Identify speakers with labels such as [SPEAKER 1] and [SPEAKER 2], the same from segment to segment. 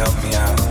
[SPEAKER 1] help me out?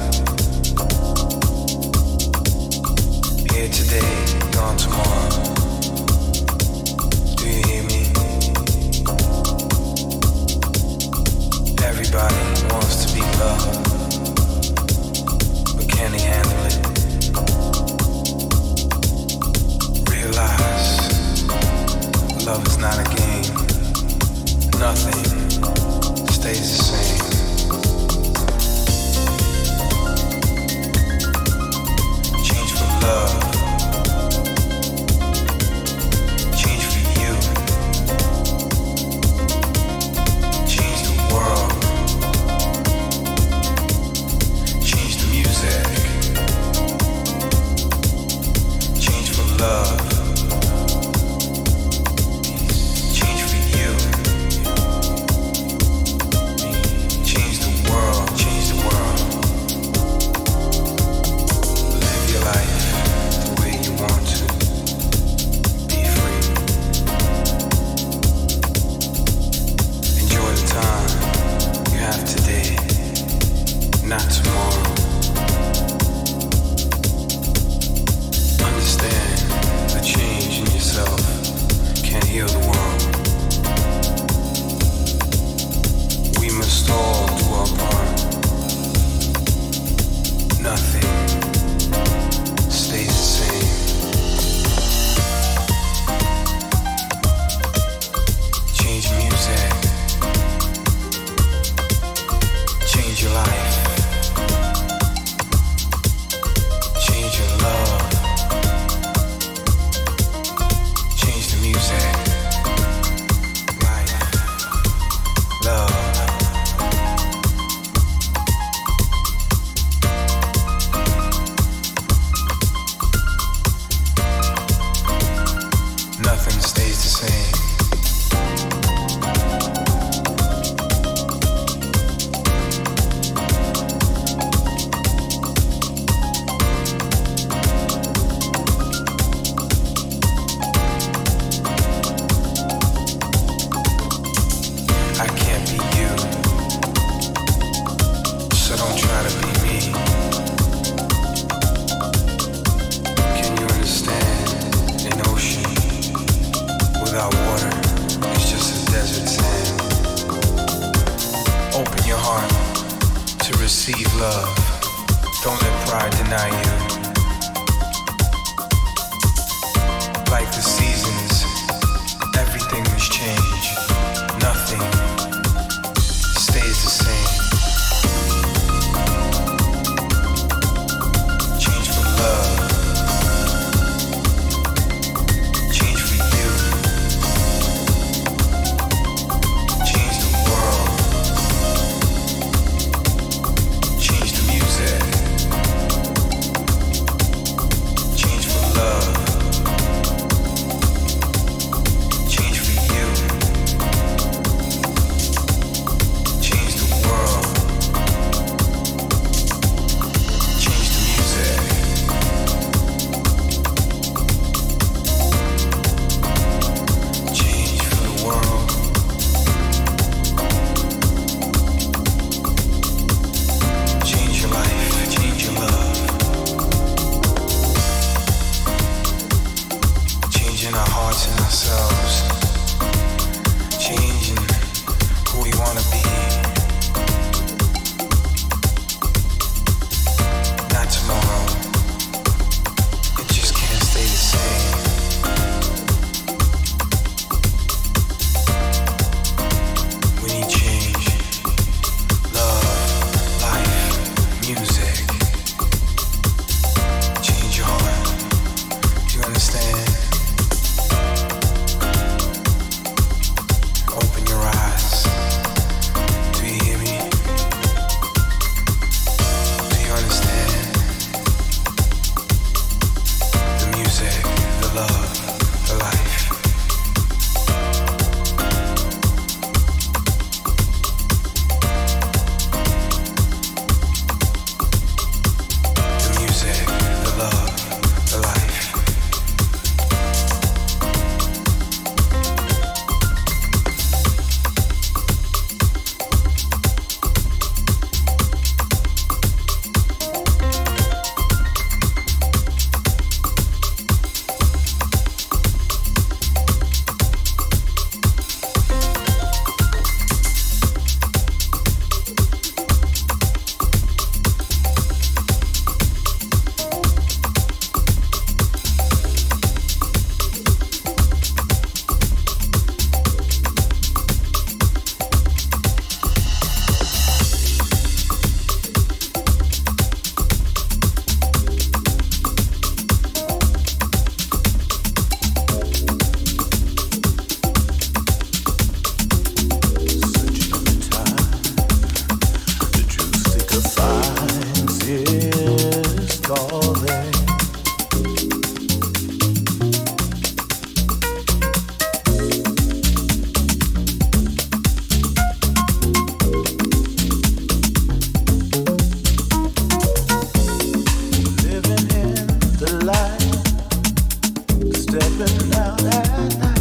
[SPEAKER 1] that night.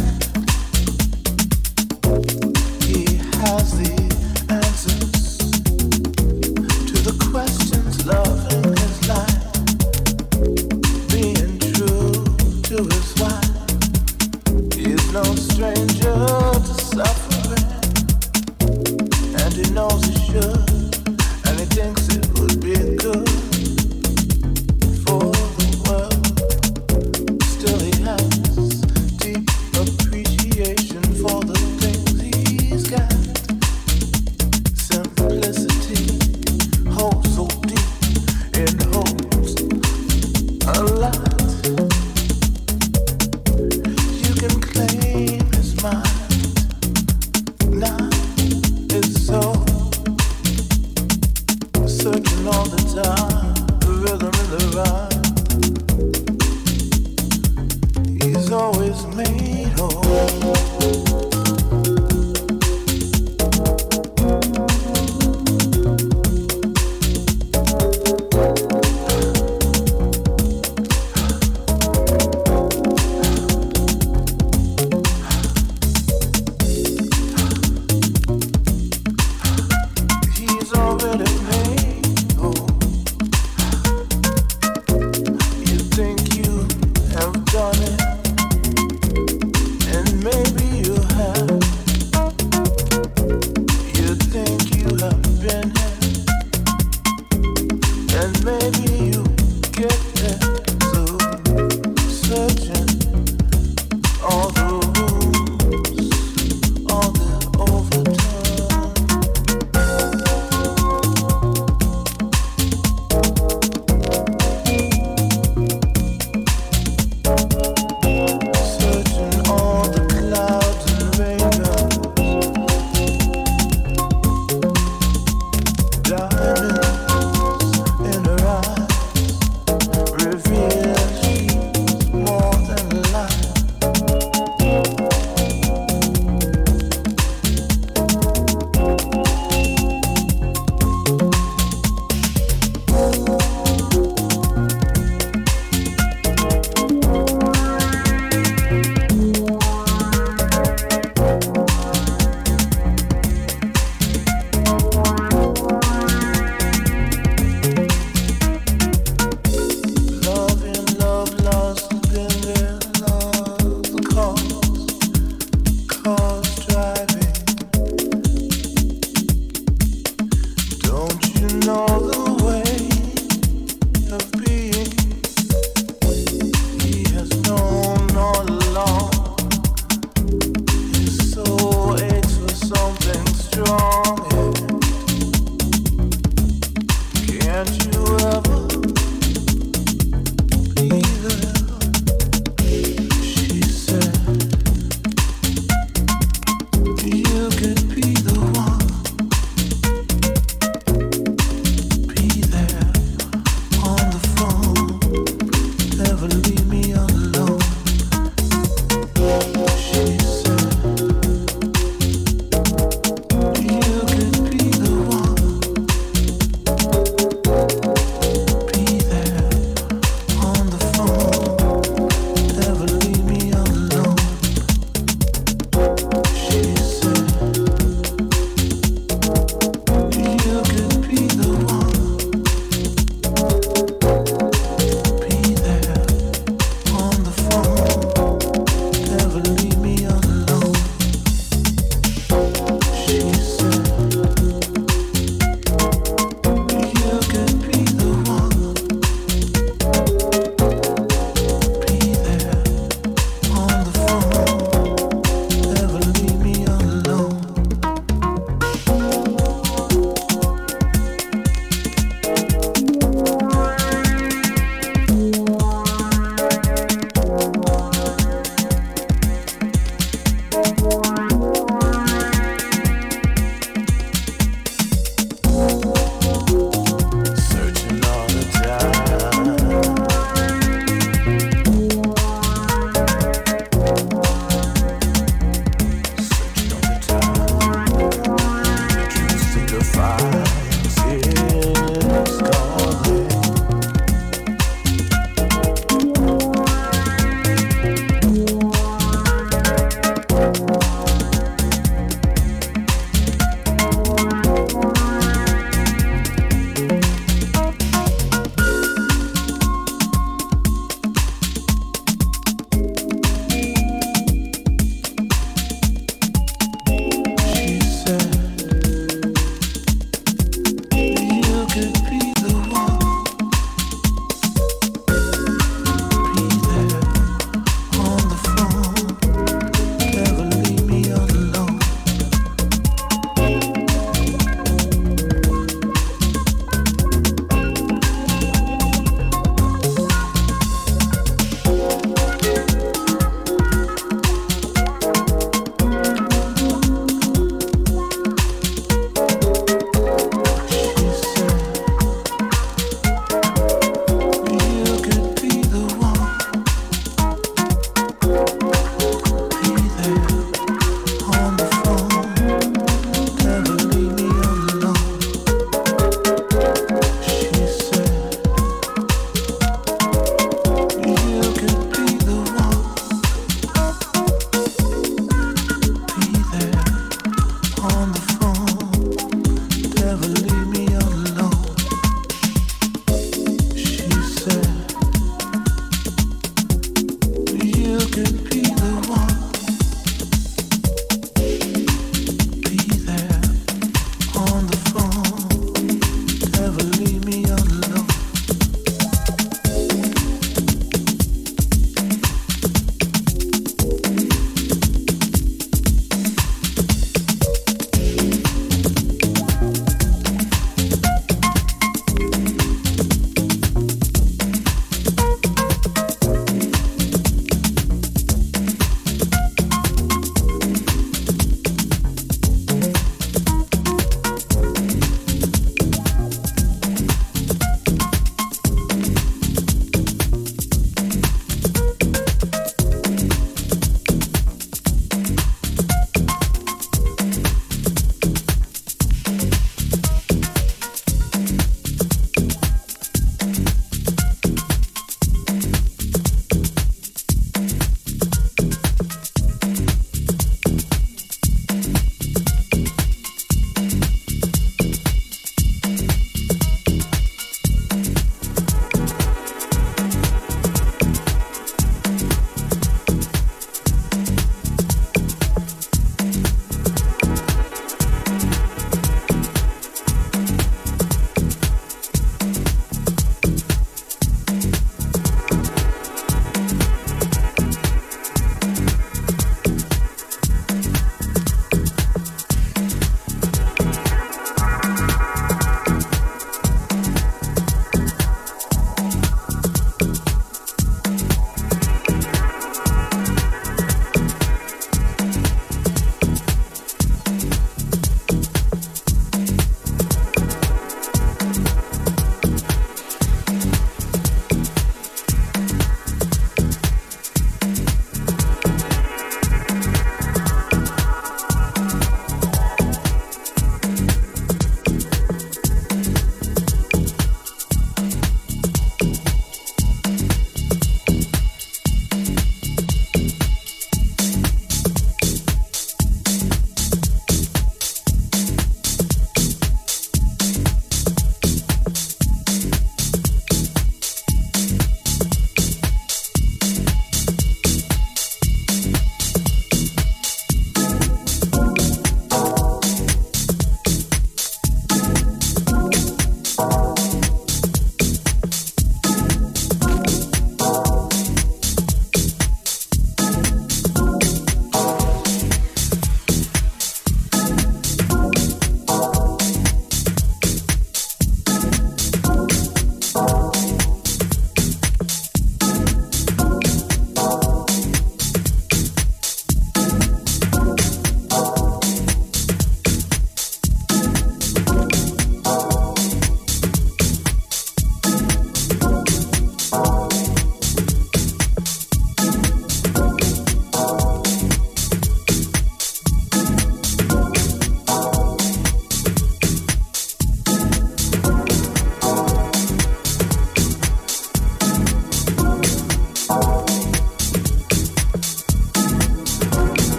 [SPEAKER 1] and you have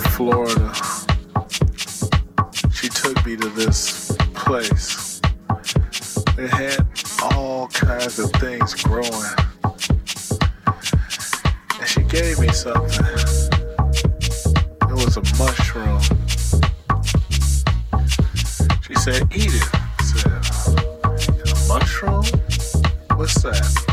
[SPEAKER 2] Florida. She took me to this place. It had all kinds of things growing. And she gave me something. It was a mushroom. She said, Eat it. I said, A mushroom? What's that?